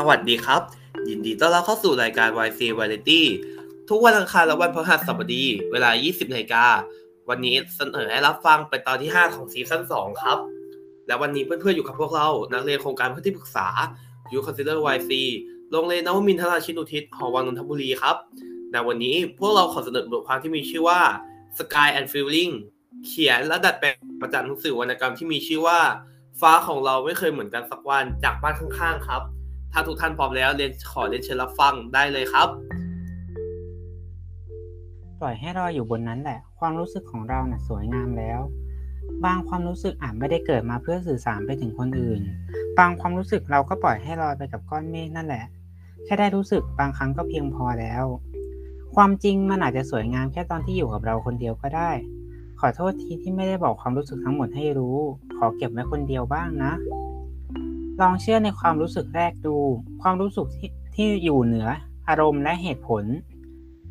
สวัสดีครับ ยินดีต้อนรับเข้าสู่รายการ YC Variety ทุกวันอังคารและวันพฤหัสบดี เวลา 20นาฬิกาวันนี้เสนอให้รับฟังเป็นตอนที่ 5 ของซีซั่น2ครับ และวันนี้เพื่อนๆอยู่กับพวกเรา นักเรียนโครงการเพื่อนที่ปรึกษา You Consider YC โรงเรียนนวมินทราชินุทิศหอวังนนทบุรีครับในวันนี้พวกเราขอเสนอบทความที่มีชื่อว่า Sky and Feeling เขียนและดัดแปลงมาจากหนังสือวรรณกรรมที่มีชื่อว่า ฟ้าของเราไม่เคยเหมือนกันสักวันจากบ้านข้างๆครับ ถ้าทุกท่านพร้อมแล้วเรียนขอเรียนเชิญรับฟังได้เลยครับ ปล่อยให้รออยู่บนนั้นแหละ ความรู้สึกของเราน่ะสวยงามแล้ว บางความรู้สึกอาจไม่ได้เกิดมาเพื่อสื่อสารไปถึงคนอื่น บางความรู้สึกเราก็ปล่อยให้ลอยไปกับก้อนเมฆนั่นแหละ แค่ได้รู้สึกบางครั้งก็เพียงพอแล้ว ความจริงมันอาจจะสวยงามแค่ตอนที่อยู่กับเราคนเดียวก็ได้ ขอโทษทีที่ไม่ได้บอกความรู้สึกทั้งหมดให้รู้ ขอเก็บไว้คนเดียวบ้างนะ ลองเชื่อในความรู้สึกแรกดู ความรู้สึกที่ที่อยู่เหนืออารมณ์และเหตุผล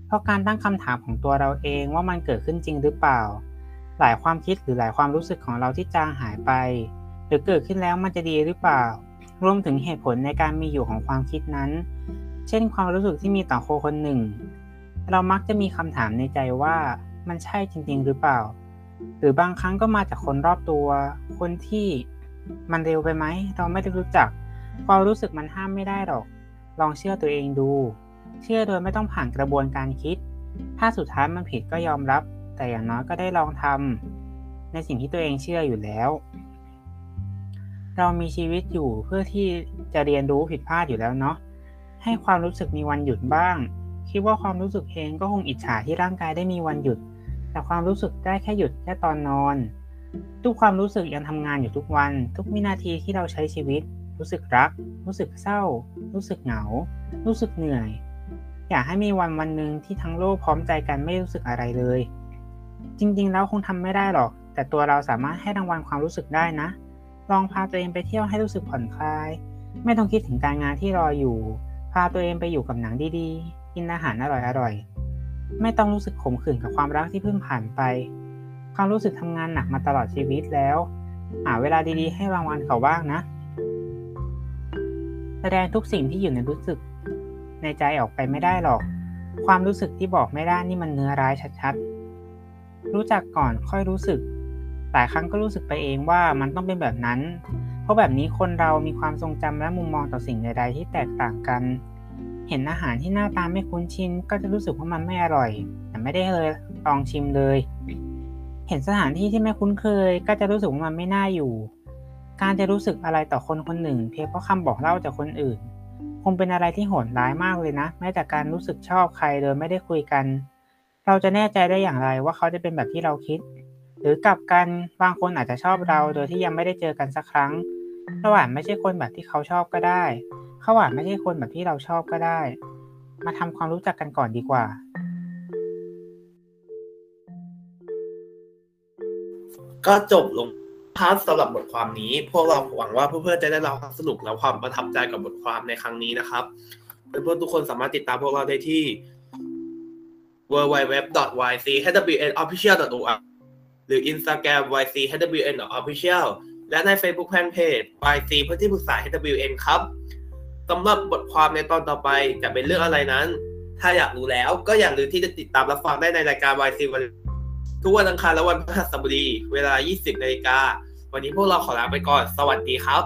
เพราะการตั้งคำถามของตัวเราเองว่ามันเกิดขึ้นจริงหรือเปล่า หลายความคิดหรือหลายความรู้สึกของเราที่จางหายไป หรือเกิดขึ้นแล้วมันจะดีหรือเปล่า รวมถึงเหตุผลในการมีอยู่ของความคิดนั้น เช่น ความรู้สึกที่มีต่อโคคนหนึ่ง เรามักจะมีคำถามในใจว่ามันใช่จริง ๆ หรือเปล่า หรือบางครั้งก็มาจากคนรอบตัว คนที่ มันเร็วไปไหม เราไม่ได้รู้จัก ความรู้สึกมันห้ามไม่ได้หรอก ลองเชื่อตัวเองดู เชื่อโดยไม่ต้องผ่านกระบวนการคิด ถ้าสุดท้ายมันผิดก็ยอมรับ แต่อย่างน้อยก็ได้ลองทำในสิ่งที่ตัวเองเชื่ออยู่แล้ว เรามีชีวิตอยู่เพื่อที่จะเรียนรู้ผิดพลาดอยู่แล้วเนาะ ให้ความรู้สึกมีวันหยุดบ้าง คิดว่าความรู้สึกเองก็คงอิจฉาที่ร่างกายได้มีวันหยุด แต่ความรู้สึกได้แค่หยุดแค่ตอนนอน ทุกความรู้สึกยังทำงานอยู่ทุกวัน ทุกวินาทีที่เราใช้ชีวิต รู้สึกรัก รู้สึกเศร้า รู้สึกเหงา รู้สึกเหนื่อย อยากให้มีวันวันหนึ่งที่ทั้งโลกพร้อมใจกันไม่รู้สึกอะไรเลย จริงๆแล้วคงทำไม่ได้หรอก แต่ตัวเราสามารถให้รางวัลความรู้สึกได้นะ ลองพาตัวเองไปเที่ยวให้รู้สึกผ่อนคลาย ไม่ต้องคิดถึงการงานที่รออยู่ พาตัวเองไปอยู่กับหนังดีๆ กินอาหารอร่อยๆ ไม่ต้องรู้สึกขมขื่นกับความรักที่เพิ่งผ่านไป ความรู้สึกทำงานหนักมาตลอดชีวิตแล้ว หาเวลาดีๆ ให้รางวัลเขาบ้างนะ แสดงทุกสิ่งที่อยู่ในรู้สึก ในใจออกไปไม่ได้หรอก ความรู้สึกที่บอกไม่ได้นี่มันเนื้อร้ายชัดๆ รู้จักก่อนค่อยรู้สึกหลายครั้งก็รู้สึกไปเองว่ามันต้องเป็นแบบนั้น เพราะแบบนี้คนเรามีความทรงจำและมุมมองต่อสิ่งใด ๆ ที่แตกต่างกัน เห็นอาหารที่หน้าตาไม่คุ้นชินก็จะรู้สึกว่ามันไม่อร่อย แต่ไม่ได้เลยลองชิมเลย เห็นสถานที่ที่ไม่คุ้นเคย ก็จะรู้สึกว่ามันไม่น่าอยู่ การจะรู้สึกอะไรต่อคนคนหนึ่ง เพียงเพราะคำบอกเล่าจากคนอื่น คงเป็นอะไรที่โหดร้ายมากเลยนะ แม้แต่การรู้สึกชอบใครโดยไม่ได้คุยกัน เราจะแน่ใจได้อย่างไรว่าเขาจะเป็นแบบที่เราคิด หรือกลับกันบางคนอาจจะชอบเราโดยที่ยังไม่ได้เจอกันสักครั้งเราอาจไม่ใช่คนแบบที่เขาชอบก็ได้ เขาอาจไม่ใช่คนแบบที่เราชอบก็ได้ มาทำความรู้จักกันก่อนดีกว่า ก็จบลงพาร์ทสำหรับบทความนี้ พวกเราหวังว่าเพื่อนๆจะได้รับความสนุกและความประทับใจกับบทความในครั้งนี้นะครับเพื่อนๆทุกคนสามารถติดตามพวกเราได้ที่ www.ychwnofficial.org หรือ Instagram ychwnofficial และใน Facebook Fanpage YC เพื่อที่ปรึกษา HWN ครับสำหรับบทความในตอนต่อไปจะเป็นเรื่องอะไรนั้น ถ้าอยากรู้แล้วก็อย่าลืมที่จะติดตามรับฟังได้ในรายการ YC วัน ทุกวันอังคารและวันพฤหัสบดี เวลา 20นาฬิกา วันนี้พวกเราขอลาไปก่อน สวัสดีครับ